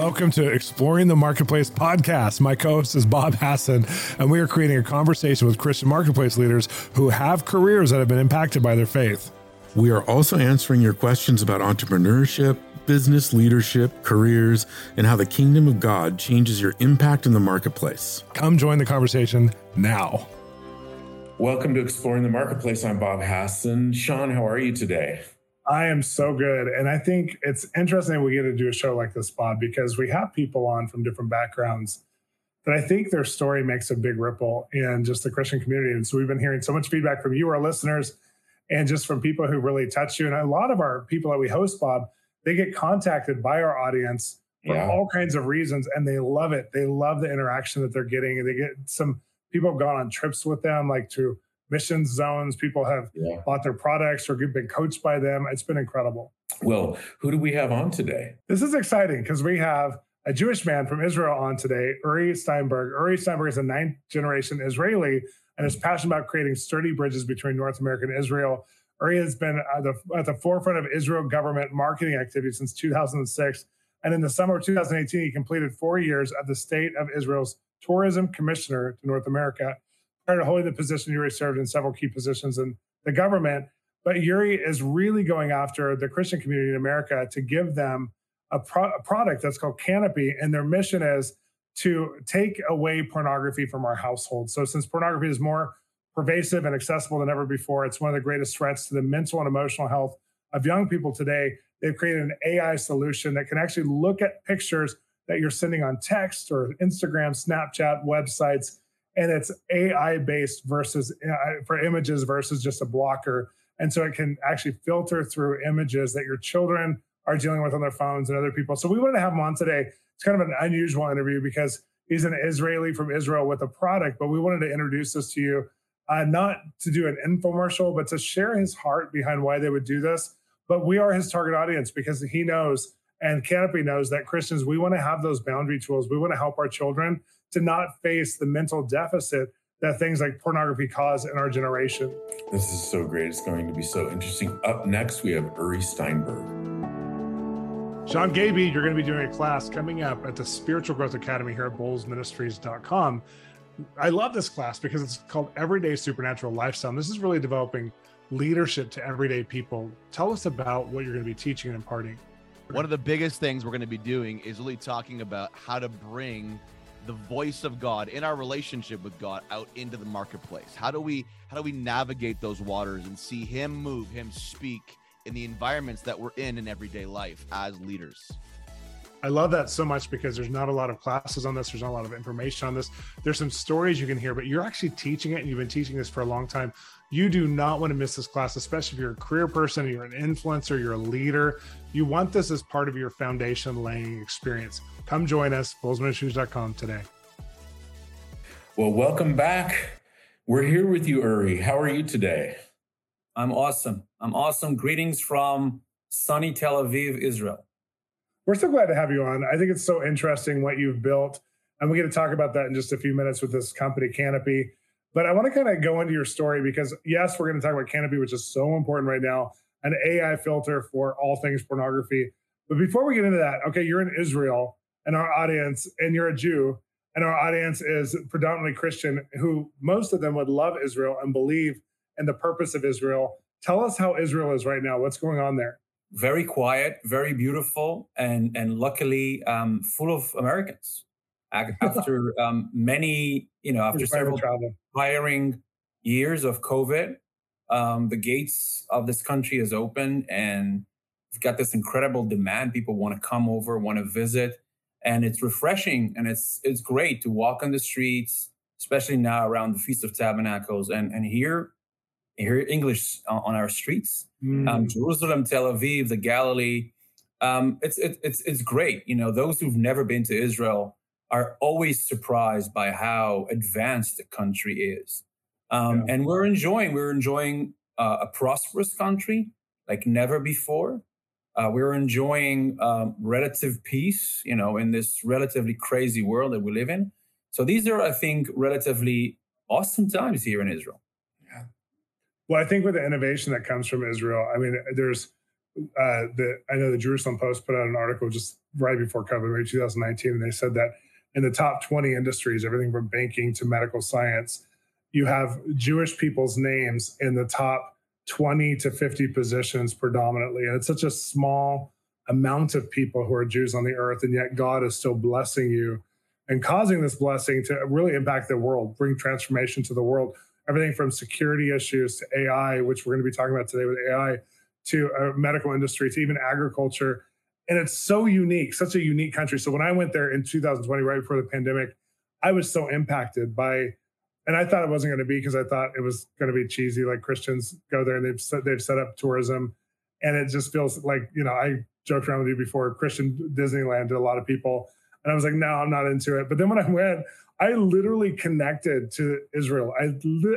Welcome to Exploring the Marketplace podcast. My co host is Bob Hasson, and we are creating a conversation with Christian marketplace leaders who have careers that have been impacted by their faith. We are also answering your questions about entrepreneurship, business leadership, careers, and how the kingdom of God changes your impact in the marketplace. Come join the conversation now. Welcome to Exploring the Marketplace. I'm Bob Hasson. Shawn, how are you today? I am so good. And I think it's interesting we get to do a show like this, Bob, because we have people on from different backgrounds that I think their story makes a big ripple in just the Christian community. And so we've been hearing so much feedback from you, our listeners, and just from people who really touch you. And a lot of our people that we host, Bob, they get contacted by our audience for yeah. all kinds of reasons and they love it. They love the interaction that they're getting. And they get some people have gone on trips with them, like to missions zones. People have yeah. bought their products or been coached by them. It's been incredible. Well, who do we have on today? This is exciting because we have a Jewish man from Israel on today, Uri Steinberg. Uri Steinberg is a ninth generation Israeli and is passionate about creating sturdy bridges between North America and Israel. Uri has been at the, at the forefront of Israel government marketing activities since 2006. And in the summer of 2018, he completed four years as the state of Israel's tourism commissioner to North America. Holding the position, Yuri served in several key positions in the government. But Yuri is really going after the Christian community in America to give them a, pro- a product that's called Canopy. And their mission is to take away pornography from our household. So, since pornography is more pervasive and accessible than ever before, it's one of the greatest threats to the mental and emotional health of young people today. They've created an AI solution that can actually look at pictures that you're sending on text or Instagram, Snapchat, websites, and it's AI based versus for images versus just a blocker. And so it can actually filter through images that your children are dealing with on their phones and other people. So we wanted to have him on today. It's kind of an unusual interview because he's an Israeli from Israel with a product, but we wanted to introduce this to you, uh, not to do an infomercial, but to share his heart behind why they would do this. But we are his target audience because he knows and Canopy knows that Christians, we want to have those boundary tools. We want to help our children to not face the mental deficit that things like pornography cause in our generation. This is so great. It's going to be so interesting. Up next, we have Uri Steinberg. Shawn Gaby, you're going to be doing a class coming up at the Spiritual Growth Academy here at bolzministries.com. I love this class because it's called Everyday Supernatural Lifestyle. And this is really developing leadership to everyday people. Tell us about what you're going to be teaching and imparting. One of the biggest things we're going to be doing is really talking about how to bring the voice of God in our relationship with God out into the marketplace. How do we how do we navigate those waters and see him move, him speak in the environments that we're in in everyday life as leaders? I love that so much because there's not a lot of classes on this. There's not a lot of information on this. There's some stories you can hear, but you're actually teaching it and you've been teaching this for a long time. You do not want to miss this class, especially if you're a career person, you're an influencer, you're a leader. You want this as part of your foundation laying experience. Come join us, bolzministries.com today. Well, welcome back. We're here with you, Uri. How are you today? I'm awesome. I'm awesome. Greetings from sunny Tel Aviv, Israel. We're so glad to have you on. I think it's so interesting what you've built. And we're going to talk about that in just a few minutes with this company, Canopy. But I want to kind of go into your story because, yes, we're going to talk about Canopy, which is so important right now, an AI filter for all things pornography. But before we get into that, okay, you're in Israel and our audience, and you're a Jew, and our audience is predominantly Christian, who most of them would love Israel and believe in the purpose of Israel. Tell us how Israel is right now. What's going on there? Very quiet, very beautiful, and and luckily um, full of Americans. After um, many, you know, after several tiring years of COVID, um, the gates of this country is open, and we've got this incredible demand. People want to come over, want to visit, and it's refreshing and it's it's great to walk on the streets, especially now around the Feast of Tabernacles, and and hear hear English on our streets. Mm. Um, Jerusalem, Tel Aviv, the Galilee. Um, it's it, it's it's great. You know, those who've never been to Israel are always surprised by how advanced the country is, um, yeah. and we're enjoying we're enjoying uh, a prosperous country like never before. Uh, we're enjoying um, relative peace, you know, in this relatively crazy world that we live in. So these are, I think, relatively awesome times here in Israel. Well, I think with the innovation that comes from Israel, I mean, there's uh, the I know the Jerusalem Post put out an article just right before COVID, maybe 2019, and they said that in the top 20 industries, everything from banking to medical science, you have Jewish people's names in the top 20 to 50 positions predominantly. And it's such a small amount of people who are Jews on the earth, and yet God is still blessing you and causing this blessing to really impact the world, bring transformation to the world. Everything from security issues to AI, which we're going to be talking about today with AI, to a medical industry, to even agriculture. And it's so unique, such a unique country. So when I went there in 2020, right before the pandemic, I was so impacted by, and I thought it wasn't going to be because I thought it was going to be cheesy. Like Christians go there and they've set, they've set up tourism, and it just feels like you know I joked around with you before. Christian Disneyland to a lot of people, and I was like, no, I'm not into it. But then when I went, I literally connected to Israel. I,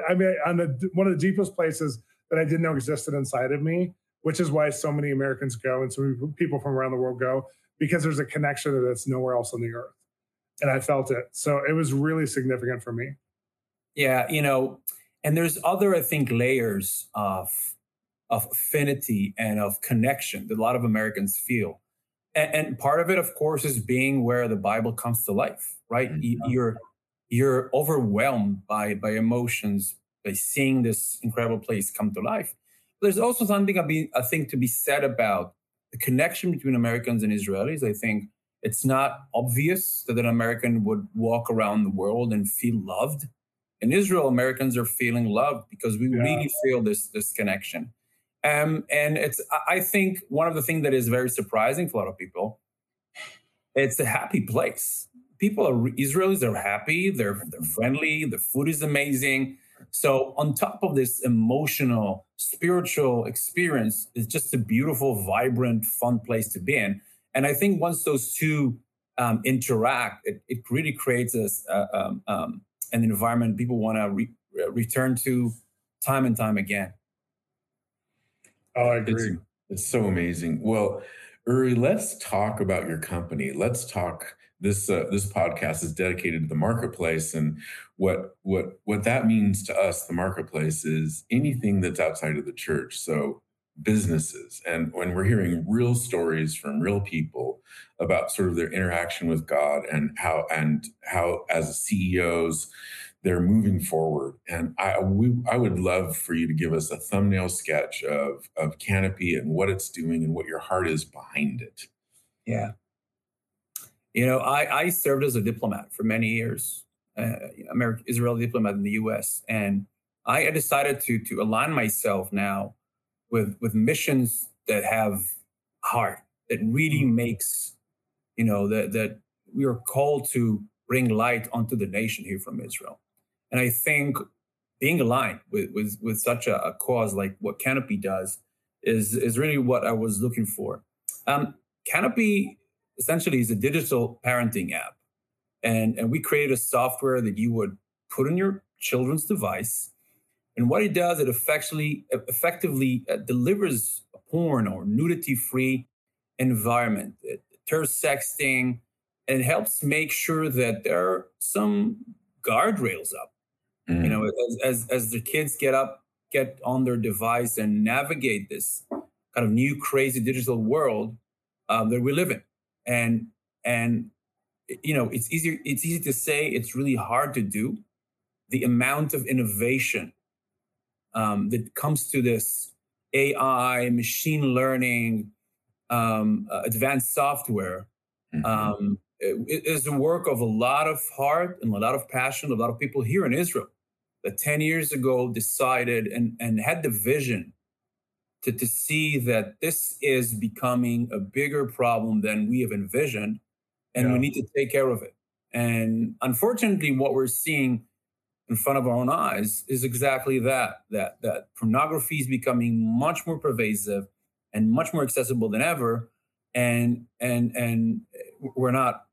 I mean, on the, one of the deepest places that I didn't know existed inside of me which is why so many Americans go and so many people from around the world go because there's a connection that's nowhere else on the earth. And I felt it. So it was really significant for me. Yeah, you know, and there's other, I think, layers of of affinity and of connection that a lot of Americans feel. And, and part of it, of course, is being where the Bible comes to life, right? Mm-hmm. You're you're overwhelmed by by emotions by seeing this incredible place come to life there's also something I, think to be said about the connection between Americans and Israelis. I think it's not obvious that an American would walk around the world and feel loved. In Israel, Americans are feeling loved because we yeah. really feel this this connection. Um, and it's I think one of the things that is very surprising for a lot of people, it's a happy place. People are Israelis are happy, they're they're friendly, the food is amazing. So, on top of this emotional, spiritual experience, it's just a beautiful, vibrant, fun place to be in. And I think once those two um, interact, it, it really creates a, uh, um, um, an environment people want to re- uh, return to time and time again. Oh, I agree. It's, it's so amazing. Well, Uri, let's talk about your company. Let's talk this uh, this podcast is dedicated to the marketplace. And what what what that means to us the marketplace is anything that's outside of the church. So businesses and when we're hearing real stories from real people about sort of their interaction with god and how and how as ceos they're moving forward. And i we, i would love for you to give us a thumbnail sketch of of canopy and what it's doing and what your heart is behind it. Yeah you know, I, I served as a diplomat for many years, uh, American Israeli diplomat in the U.S., and I decided to to align myself now with with missions that have heart, that really mm-hmm. makes, you know, that that we are called to bring light onto the nation here from Israel, and I think being aligned with with with such a, a cause like what Canopy does is is really what I was looking for. Um, Canopy essentially is a digital parenting app. And, and we created a software that you would put on your children's device. And what it does, it effectively, effectively uh, delivers a porn or nudity free environment. It deters sexting and it helps make sure that there are some guardrails up. Mm. You know, as, as, as the kids get up, get on their device and navigate this kind of new crazy digital world um, that we live in and and you know it's easy it's easy to say it's really hard to do the amount of innovation um, that comes to this ai machine learning um, uh, advanced software mm-hmm. um, it is the work of a lot of heart and a lot of passion a lot of people here in israel that 10 years ago decided and, and had the vision to, to see that this is becoming a bigger problem than we have envisioned and yeah. we need to take care of it. And unfortunately, what we're seeing in front of our own eyes is exactly that that that pornography is becoming much more pervasive and much more accessible than ever and and and we're not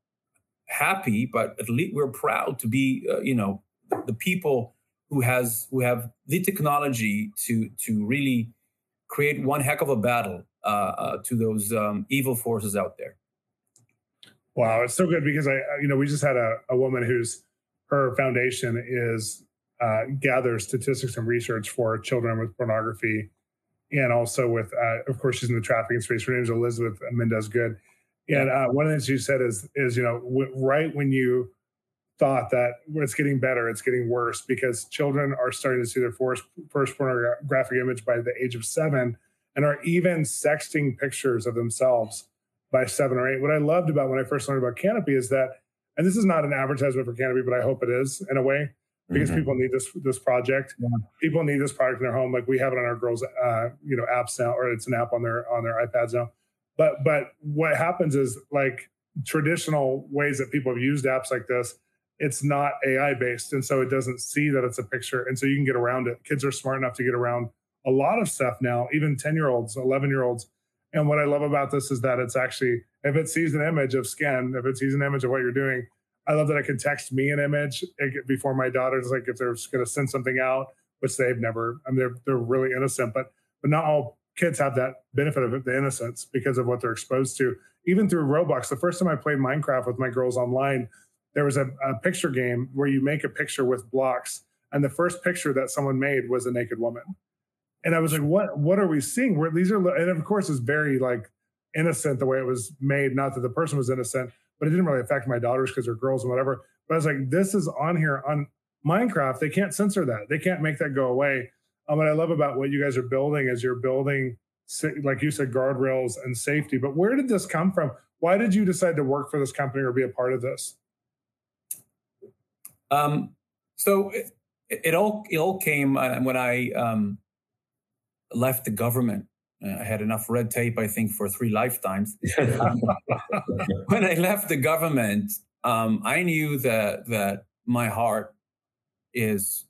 happy but at least we're proud to be uh, you know the, the people who has who have the technology to to really create one heck of a battle uh, uh, to those um, evil forces out there. Wow, it's so good because I, you know, we just had a, a woman whose her foundation is uh, gather statistics and research for children with pornography and also with, uh, of course, she's in the trafficking space. Her name is Elizabeth Mendez Good. And uh, one of the things she said is, is you know, w- right when you thought that it's getting better, it's getting worse because children are starting to see their first, first pornographic image by the age of seven and are even sexting pictures of themselves by seven or eight. What I loved about when I first learned about Canopy is that, and this is not an advertisement for Canopy, but I hope it is in a way because mm-hmm. people need this this project. Yeah. People need this product in their home. Like we have it on our girls' uh, you know apps now, or it's an app on their on their iPads now. But but what happens is like traditional ways that people have used apps like this, it's not AI based, and so it doesn't see that it's a picture, and so you can get around it. Kids are smart enough to get around a lot of stuff now, even ten year olds, eleven year olds. And what I love about this is that it's actually if it sees an image of skin, if it sees an image of what you're doing, I love that I can text me an image before my daughters, like if they're going to send something out, which they've never. I mean, they're they're really innocent, but but not all kids have that benefit of the innocence because of what they're exposed to. Even through Roblox, the first time I played Minecraft with my girls online, there was a, a picture game where you make a picture with blocks, and the first picture that someone made was a naked woman. And I was like, "What? What are we seeing?" Where these are, and of course, it's very like innocent the way it was made. Not that the person was innocent, but it didn't really affect my daughters because they're girls and whatever. But I was like, this is on here on Minecraft. They can't censor that. They can't make that go away. Um, what I love about what you guys are building is you're building, like you said, guardrails and safety. But where did this come from? Why did you decide to work for this company or be a part of this? Um, so it, it all it all came uh, when I um, left the government. Uh, I had enough red tape, I think, for three lifetimes. Um, when I left the government, um, I knew that that my heart is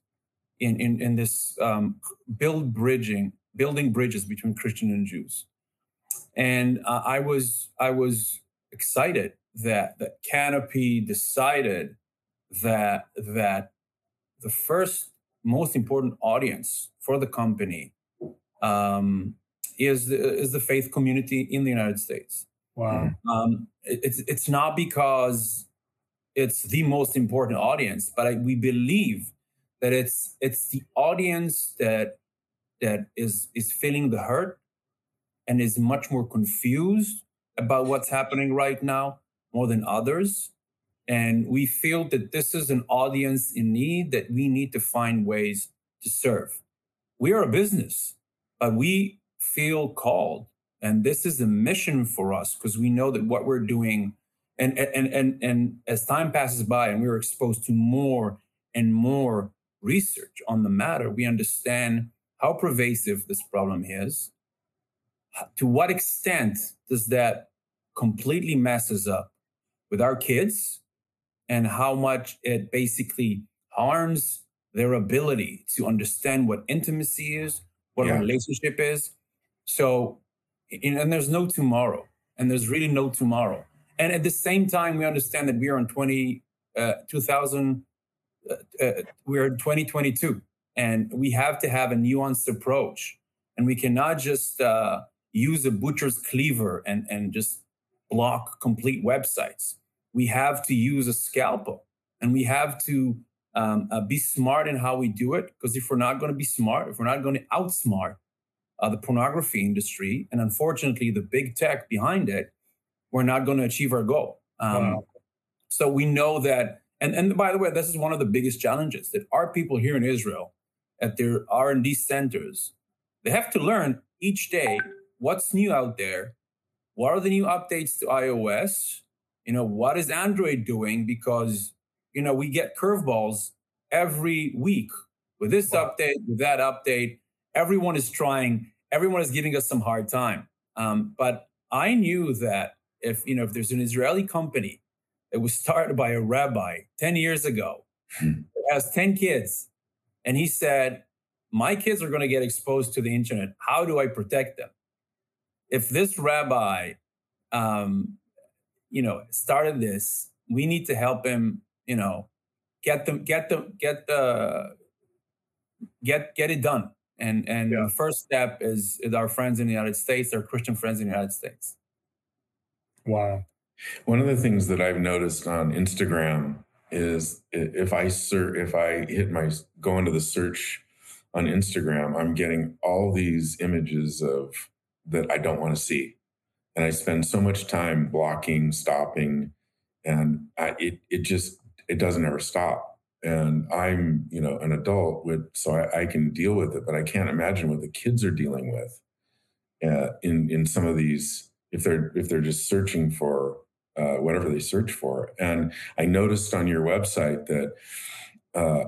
in in, in this um, build bridging, building bridges between Christian and Jews, and uh, I was I was excited that that Canopy decided that that the first most important audience for the company um, is the, is the faith community in the United States. Wow. Um, it's it's not because it's the most important audience, but I, we believe that it's it's the audience that that is is feeling the hurt and is much more confused about what's happening right now more than others. And we feel that this is an audience in need that we need to find ways to serve. We are a business, but we feel called and this is a mission for us because we know that what we're doing and and and and as time passes by and we're exposed to more and more research on the matter we understand how pervasive this problem is to what extent does that completely messes up with our kids and how much it basically harms their ability to understand what intimacy is what yeah. a relationship is so, and there's no tomorrow, and there's really no tomorrow. And at the same time, we understand that we are in 20, uh, 2000, uh, uh, we're in 2022, and we have to have a nuanced approach. And we cannot just uh, use a butcher's cleaver and, and just block complete websites. We have to use a scalpel and we have to um, uh, be smart in how we do it. Because if we're not going to be smart, if we're not going to outsmart uh, the pornography industry, and unfortunately, the big tech behind it, we're not going to achieve our goal. Um, wow. So we know that, and and by the way, this is one of the biggest challenges that our people here in Israel, at their R and D centers, they have to learn each day what's new out there, what are the new updates to iOS, you know, what is Android doing because you know we get curveballs every week with this wow. update, with that update. Everyone is trying everyone is giving us some hard time. Um, but I knew that if you know if there's an Israeli company that was started by a rabbi 10 years ago hmm. that has 10 kids, and he said, My kids are going to get exposed to the internet. How do I protect them? If this rabbi um, you know, started this, we need to help him, you know, get them, get them, get the get get it done. And and yeah. the first step is, is our friends in the United States, our Christian friends in the United States. Wow. One of the things that I've noticed on Instagram is if I search, if I hit my go into the search on Instagram, I'm getting all these images of that I don't want to see. And I spend so much time blocking, stopping, and I, it it just it doesn't ever stop. And I'm you know an adult with so I, I can deal with it, but I can't imagine what the kids are dealing with uh, in in some of these if they're if they're just searching for uh, whatever they search for. And I noticed on your website that. Uh,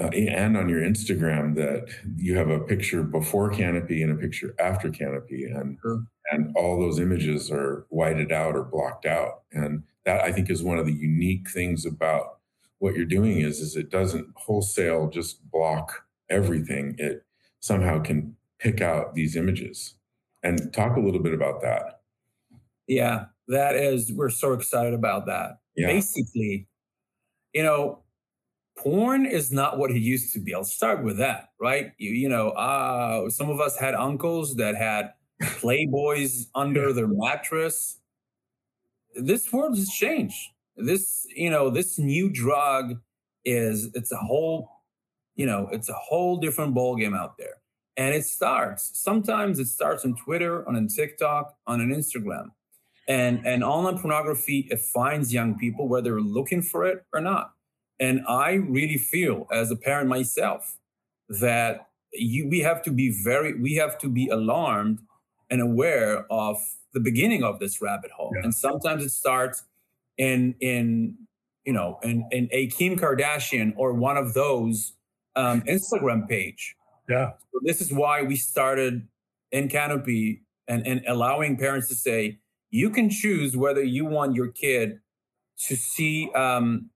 uh, and on your Instagram that you have a picture before canopy and a picture after canopy, and sure. And all those images are whited out or blocked out, and that I think is one of the unique things about what you're doing is is it doesn't wholesale just block everything. It somehow can pick out these images, and talk a little bit about that. Yeah, that is we're so excited about that. Yeah. Basically, you know, porn is not what it used to be. I'll start with that, right? You, you know, uh, some of us had uncles that had Playboys under their mattress. This world has changed. This, you know, this new drug is it's a whole, you know, it's a whole different ballgame out there. And it starts. Sometimes it starts on Twitter, on a TikTok, on an Instagram. And and online pornography it finds young people whether they're looking for it or not. And I really feel, as a parent myself, that you, we have to be very, we have to be alarmed and aware of the beginning of this rabbit hole. Yeah. And sometimes it starts in, in, you know, in, in a Kim Kardashian or one of those um, Instagram page. Yeah. So this is why we started in Canopy and, and allowing parents to say, you can choose whether you want your kid to see um,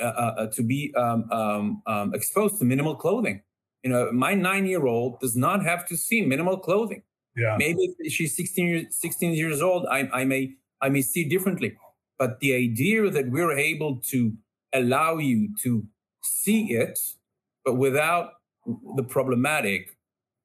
uh, uh, uh, to be um, um, um, exposed to minimal clothing. You know, my nine-year-old does not have to see minimal clothing. Yeah. Maybe if she's 16 years, 16 years old, I, I may I may see differently. But the idea that we're able to allow you to see it, but without the problematic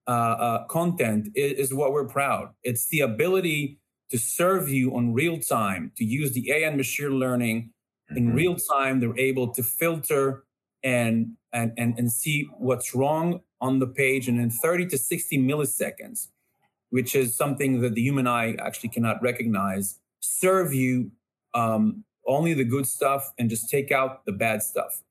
uh, uh, content is, is, what we're proud. It's the ability to serve you on real time, to use the AI and machine learning in mm-hmm. real time they're able to filter and, and and and see what's wrong on the page and in 30 to 60 milliseconds which is something that the human eye actually cannot recognize serve you um, only the good stuff and just take out the bad stuff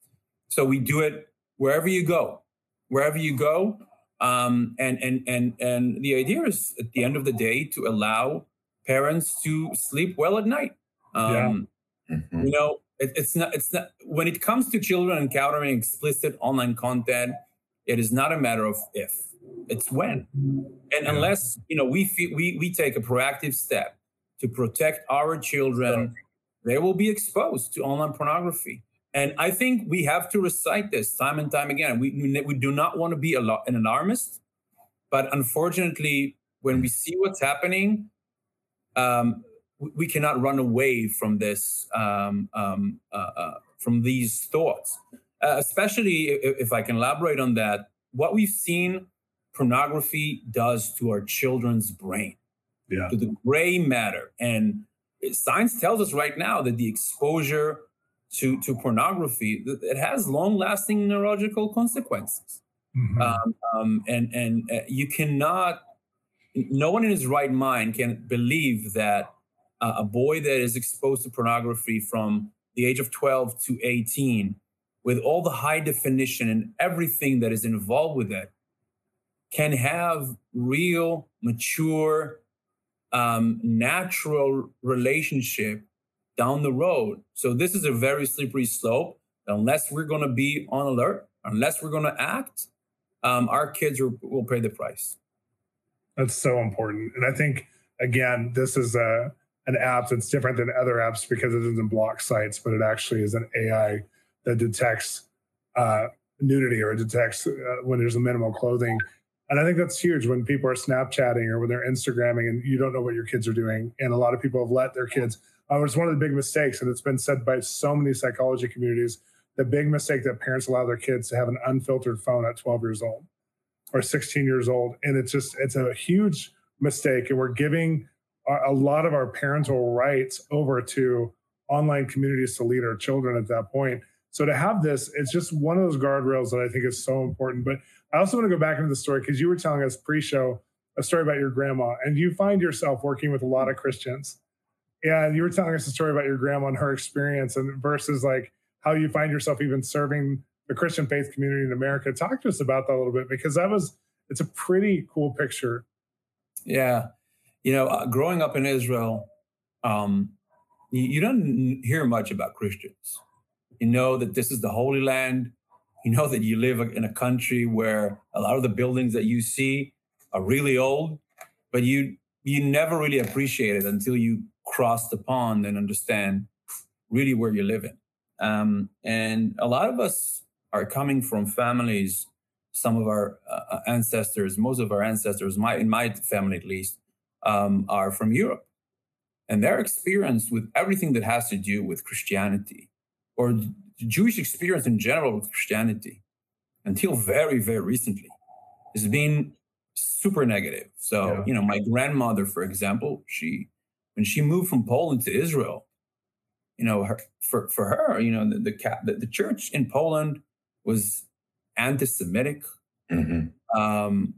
so we do it wherever you go wherever you go um, and and and and the idea is at the end of the day to allow parents to sleep well at night um, yeah. mm-hmm. you know it, it's not. It's not. When it comes to children encountering explicit online content, it is not a matter of if. It's when. And unless you know we feel, we we take a proactive step to protect our children, they will be exposed to online pornography. And I think we have to recite this time and time again. We we do not want to be a an alarmist, but unfortunately, when we see what's happening, um, we cannot run away from this um, um, uh, uh, from these thoughts uh, especially if, if, i can elaborate on that what we've seen pornography does to our children's brain yeah. to the gray matter and science tells us right now that the exposure to, to pornography it has long lasting neurological consequences mm-hmm. um, um, and and uh, you cannot no one in his right mind can believe that uh, a boy that is exposed to pornography from the age of 12 to 18 with all the high definition and everything that is involved with it can have real mature um, natural relationship down the road. So this is a very slippery slope. Unless we're going to be on alert unless we're going to act um, our kids are, will pay the price. That's so important. And i think again this is a an app that's different than other apps because it doesn't block sites, but it actually is an AI that detects uh, nudity or detects uh, when there's a minimal clothing. And I think that's huge when people are Snapchatting or when they're Instagramming and you don't know what your kids are doing. And a lot of people have let their kids. Uh, it's one of the big mistakes, and it's been said by so many psychology communities. The big mistake that parents allow their kids to have an unfiltered phone at 12 years old or 16 years old, and it's just it's a huge mistake. And we're giving a lot of our parental rights over to online communities to lead our children at that point. So to have this, it's just one of those guardrails that I think is so important. But I also want to go back into the story because you were telling us pre-show a story about your grandma, and you find yourself working with a lot of Christians. And you were telling us a story about your grandma and her experience, and versus like how you find yourself even serving the Christian faith community in America. Talk to us about that a little bit because that was it's a pretty cool picture. Yeah, you know, uh, growing up in Israel, um, you, you don't hear much about Christians. You know that this is the Holy Land. You know that you live in a country where a lot of the buildings that you see are really old, but you you never really appreciate it until you cross the pond and understand really where you're living. Um, and a lot of us are coming from families. Some of our uh, ancestors, most of our ancestors, my in my family at least, um, are from Europe, and their experience with everything that has to do with Christianity or Jewish experience in general with Christianity until very, very recently has been super negative. So, yeah. you know, my grandmother, for example, she, when she moved from Poland to Israel, you know, her, for, for her, you know, the, the, the church in Poland was anti-Semitic mm-hmm. um,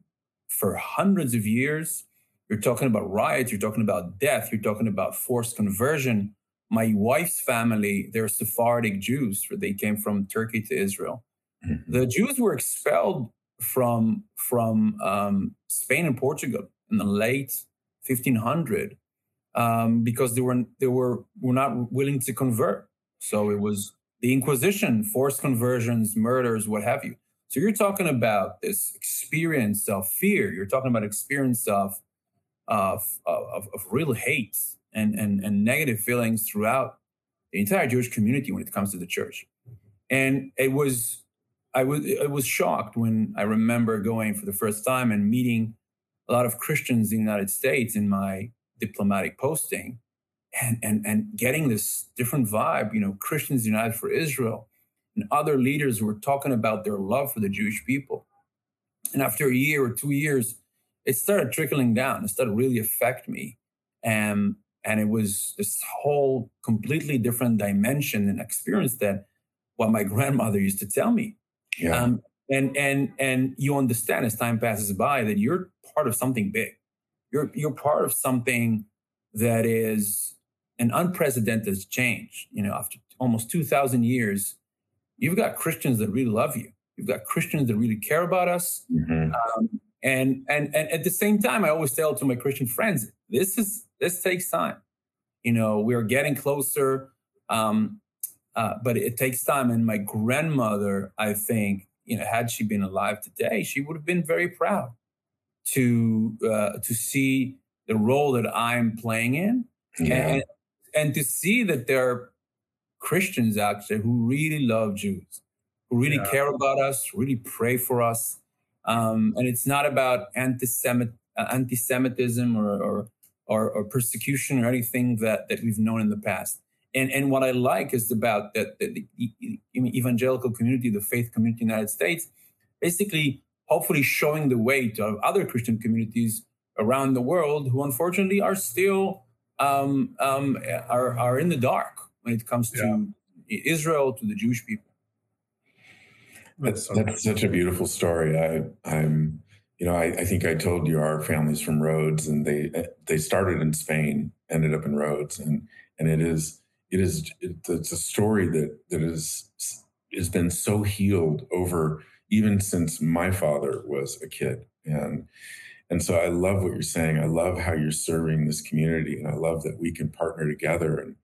for hundreds of years. You're talking about riots, you're talking about death, you're talking about forced conversion my wife's family, they're Sephardic Jews. They came from Turkey to Israel. Mm-hmm. The Jews were expelled from from um, Spain and Portugal in the late 1500 um, because they were they were were not willing to convert. So it was the Inquisition, forced conversions, murders, what have you. So you're talking about this experience of fear. You're talking about experience of of, of, of real hate and, and, and negative feelings throughout the entire Jewish community when it comes to the church. And it was, I was, I was shocked when I remember going for the first time and meeting a lot of Christians in the United States in my diplomatic posting and, and, and getting this different vibe, you know, Christians United for Israel and other leaders were talking about their love for the Jewish people. And after a year or two years, it started trickling down. It started really affect me. And and it was this whole completely different dimension and experience that what my grandmother used to tell me. Yeah. Um, and and and you understand as time passes by that you're part of something big. You're you're part of something that is an unprecedented change. You know, after almost two thousand years, you've got Christians that really love you. You've got Christians that really care about us. Mm-hmm. Um, and and and at the same time, I always tell to my Christian friends, this is this takes time. You know, we are getting closer, um, uh, but it takes time. And my grandmother, I think, you know, had she been alive today, she would have been very proud to uh, to see the role that I'm playing in, yeah. and, and to see that there are Christians actually who really love Jews, who really yeah. care about us, really pray for us. Um, and it's not about anti-Semit, uh, anti-Semitism or, or or, or persecution or anything that, that we've known in the past. And, and what I like is about that, the evangelical community, the faith community in the United States, basically, hopefully showing the way to other Christian communities around the world who unfortunately are still um, um, are, are in the dark when it comes to yeah. Israel, to the Jewish people. That's, that's such a beautiful story. I, I'm you know, I, I, think I told you our family's from Rhodes, and they uh, they started in Spain, ended up in Rhodes, and and it is it is it's a story that that is has been so healed over even since my father was a kid, and and so I love what you're saying. I love how you're serving this community, and I love that we can partner together and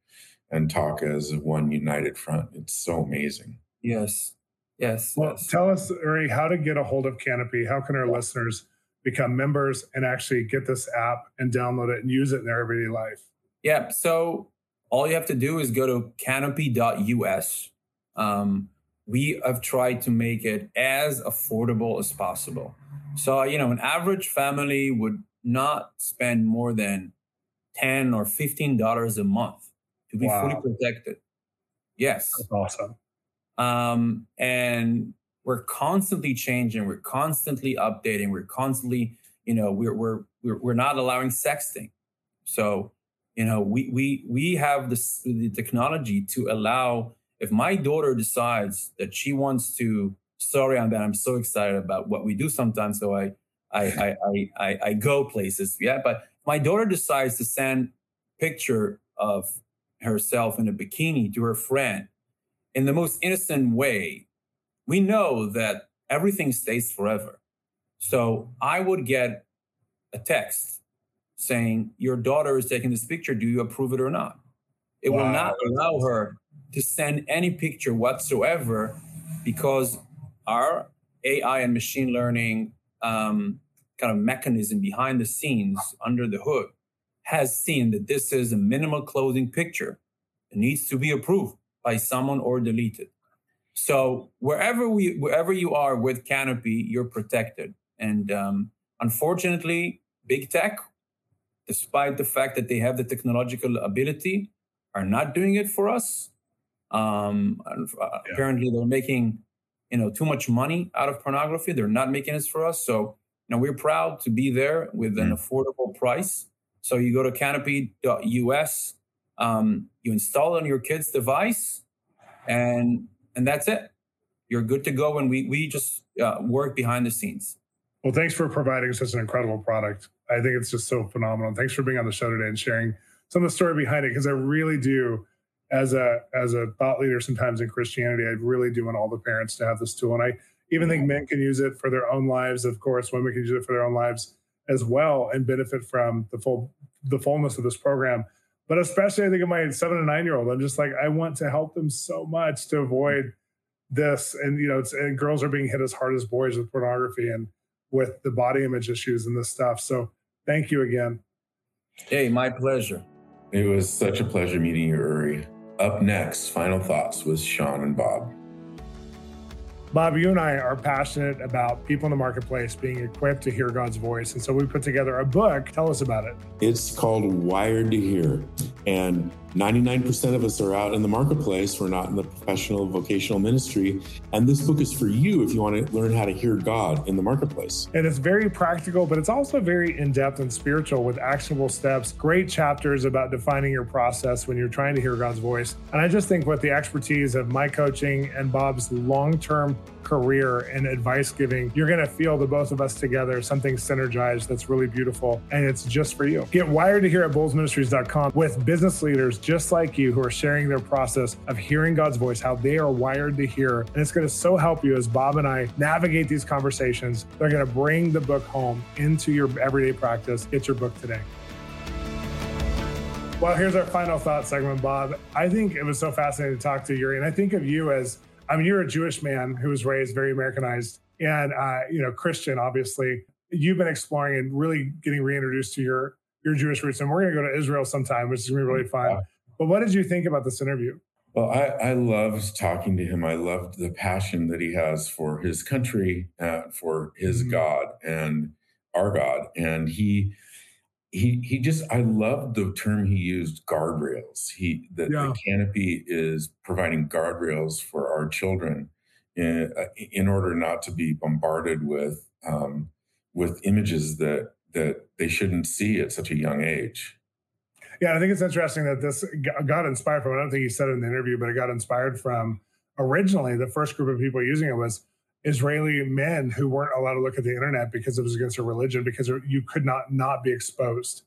and talk as one united front. It's so amazing. Yes, Yes. Well, yes. tell us, Uri, how to get a hold of Canopy. How can our yeah. listeners become members and actually get this app and download it and use it in their everyday life? Yeah. So all you have to do is go to canopy.us. Um, we have tried to make it as affordable as possible. So, you know, an average family would not spend more than 10 or $15 a month to be wow. fully protected. Yes. That's awesome. Um, and we're constantly changing, we're constantly updating, we're constantly, you know, we're we're we're, we're not allowing sexting. So, you know, we we we have this the technology to allow if my daughter decides that she wants to sorry on that. I'm so excited about what we do sometimes. So I, I, I, I, I, I go places. Yeah. But my daughter decides to send picture of herself in a bikini to her friend in the most innocent way. We know that everything stays forever. So I would get a text saying, Your daughter is taking this picture. Do you approve it or not? It wow. will not allow her to send any picture whatsoever because our AI and machine learning um, kind of mechanism behind the scenes under the hood has seen that this is a minimal clothing picture. It needs to be approved by someone or deleted. So wherever we wherever you are with Canopy, you're protected. And um, unfortunately, big tech, despite the fact that they have the technological ability, are not doing it for us. Um, uh, yeah. Apparently, they're making you know too much money out of pornography. They're not making it for us. So you know we're proud to be there with an mm. affordable price. So you go to canopy.us, um, you install it on your kid's device, and and that's it. You're good to go. And we we just uh, work behind the scenes. Well, thanks for providing such an incredible product. I think it's just so phenomenal. Thanks for being on the show today and sharing some of the story behind it because I really do, as a as a thought leader, sometimes in Christianity, I really do want all the parents to have this tool, and I even think men can use it for their own lives. Of course, women can use it for their own lives as well and benefit from the full the fullness of this program. But especially, I think of my seven and nine year old. I'm just like, I want to help them so much to avoid this. And you know, it's and girls are being hit as hard as boys with pornography and with the body image issues and this stuff. So thank you again. Hey, my pleasure. It was such a pleasure meeting you, Uri. Up next, final thoughts with Shawn and Bob. Bob, you and I are passionate about people in the marketplace being equipped to hear God's voice. And so we put together a book. Tell us about it. It's called Wired to Hear. And 99% of us are out in the marketplace. We're not in the professional vocational ministry. And this book is for you if you want to learn how to hear God in the marketplace. And it's very practical, but it's also very in depth and spiritual with actionable steps, great chapters about defining your process when you're trying to hear God's voice. And I just think with the expertise of my coaching and Bob's long term career and advice giving, you're going to feel the both of us together, something synergized that's really beautiful. And it's just for you. Get wired to hear at bolzministries.com with business leaders just like you who are sharing their process of hearing God's voice, how they are wired to hear. And it's going to so help you as Bob and I navigate these conversations. They're going to bring the book home into your everyday practice. Get your book today. Well, here's our final thought segment, Bob. I think it was so fascinating to talk to Uri, and I think of you as I mean, you're a Jewish man who was raised very Americanized and uh, you know Christian, obviously. You've been exploring and really getting reintroduced to your your Jewish roots, and we're going to go to Israel sometime, which is going to be really fun. But what did you think about this interview? Well, I, I loved talking to him. I loved the passion that he has for his country, uh, for his mm-hmm. God and our God. And he, he, he just, I loved the term he used, guardrails. He, that yeah. the canopy is providing guardrails for our children in, uh, in order not to be bombarded with, um, with images that, that they shouldn't see at such a young age. Yeah, I think it's interesting that this got inspired from. I don't think he said it in the interview, but it got inspired from originally the first group of people using it was Israeli men who weren't allowed to look at the internet because it was against their religion because you could not not be exposed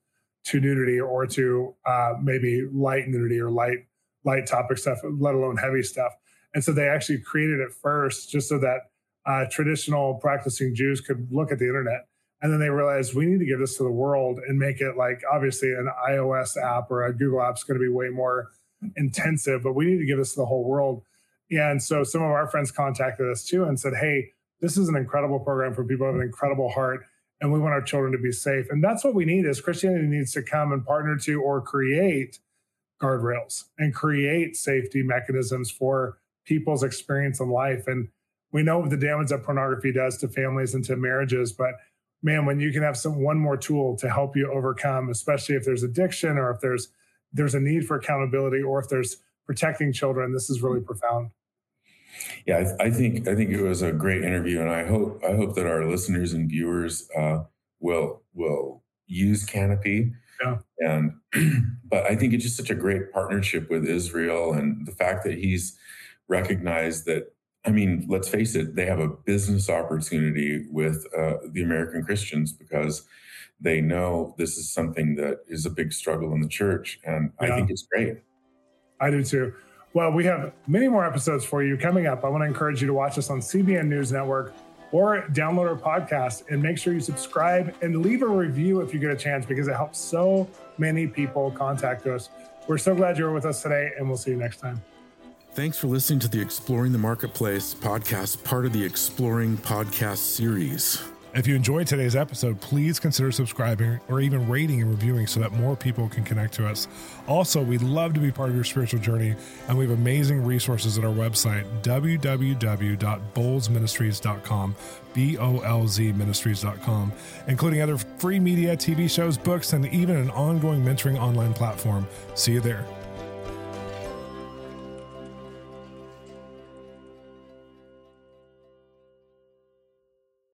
to nudity or to uh, maybe light nudity or light light topic stuff, let alone heavy stuff. And so they actually created it first just so that uh, traditional practicing Jews could look at the internet. And then they realized we need to give this to the world and make it like obviously an iOS app or a Google app is going to be way more intensive, but we need to give this to the whole world. And so some of our friends contacted us too and said, Hey, this is an incredible program for people have an incredible heart. And we want our children to be safe. And that's what we need is Christianity needs to come and partner to or create guardrails and create safety mechanisms for people's experience in life. And we know the damage that pornography does to families and to marriages, but man, when you can have some one more tool to help you overcome, especially if there's addiction or if there's there's a need for accountability or if there's protecting children, this is really profound. Yeah, I, I think I think it was a great interview, and I hope I hope that our listeners and viewers uh, will will use Canopy. Yeah. And but I think it's just such a great partnership with Israel, and the fact that he's recognized that I mean, let's face it, they have a business opportunity with uh, the American Christians because they know this is something that is a big struggle in the church. And yeah. I think it's great. I do too. Well, we have many more episodes for you coming up. I want to encourage you to watch us on CBN News Network or download our podcast and make sure you subscribe and leave a review if you get a chance because it helps so many people contact us. We're so glad you're with us today, and we'll see you next time. Thanks for listening to the Exploring the Marketplace podcast, part of the Exploring podcast series. If you enjoyed today's episode, please consider subscribing or even rating and reviewing so that more people can connect to us. Also, we'd love to be part of your spiritual journey, and we have amazing resources at our website, www.bolzministries.com, B O L Z ministries.com, including other free media, TV shows, books, and even an ongoing mentoring online platform. See you there.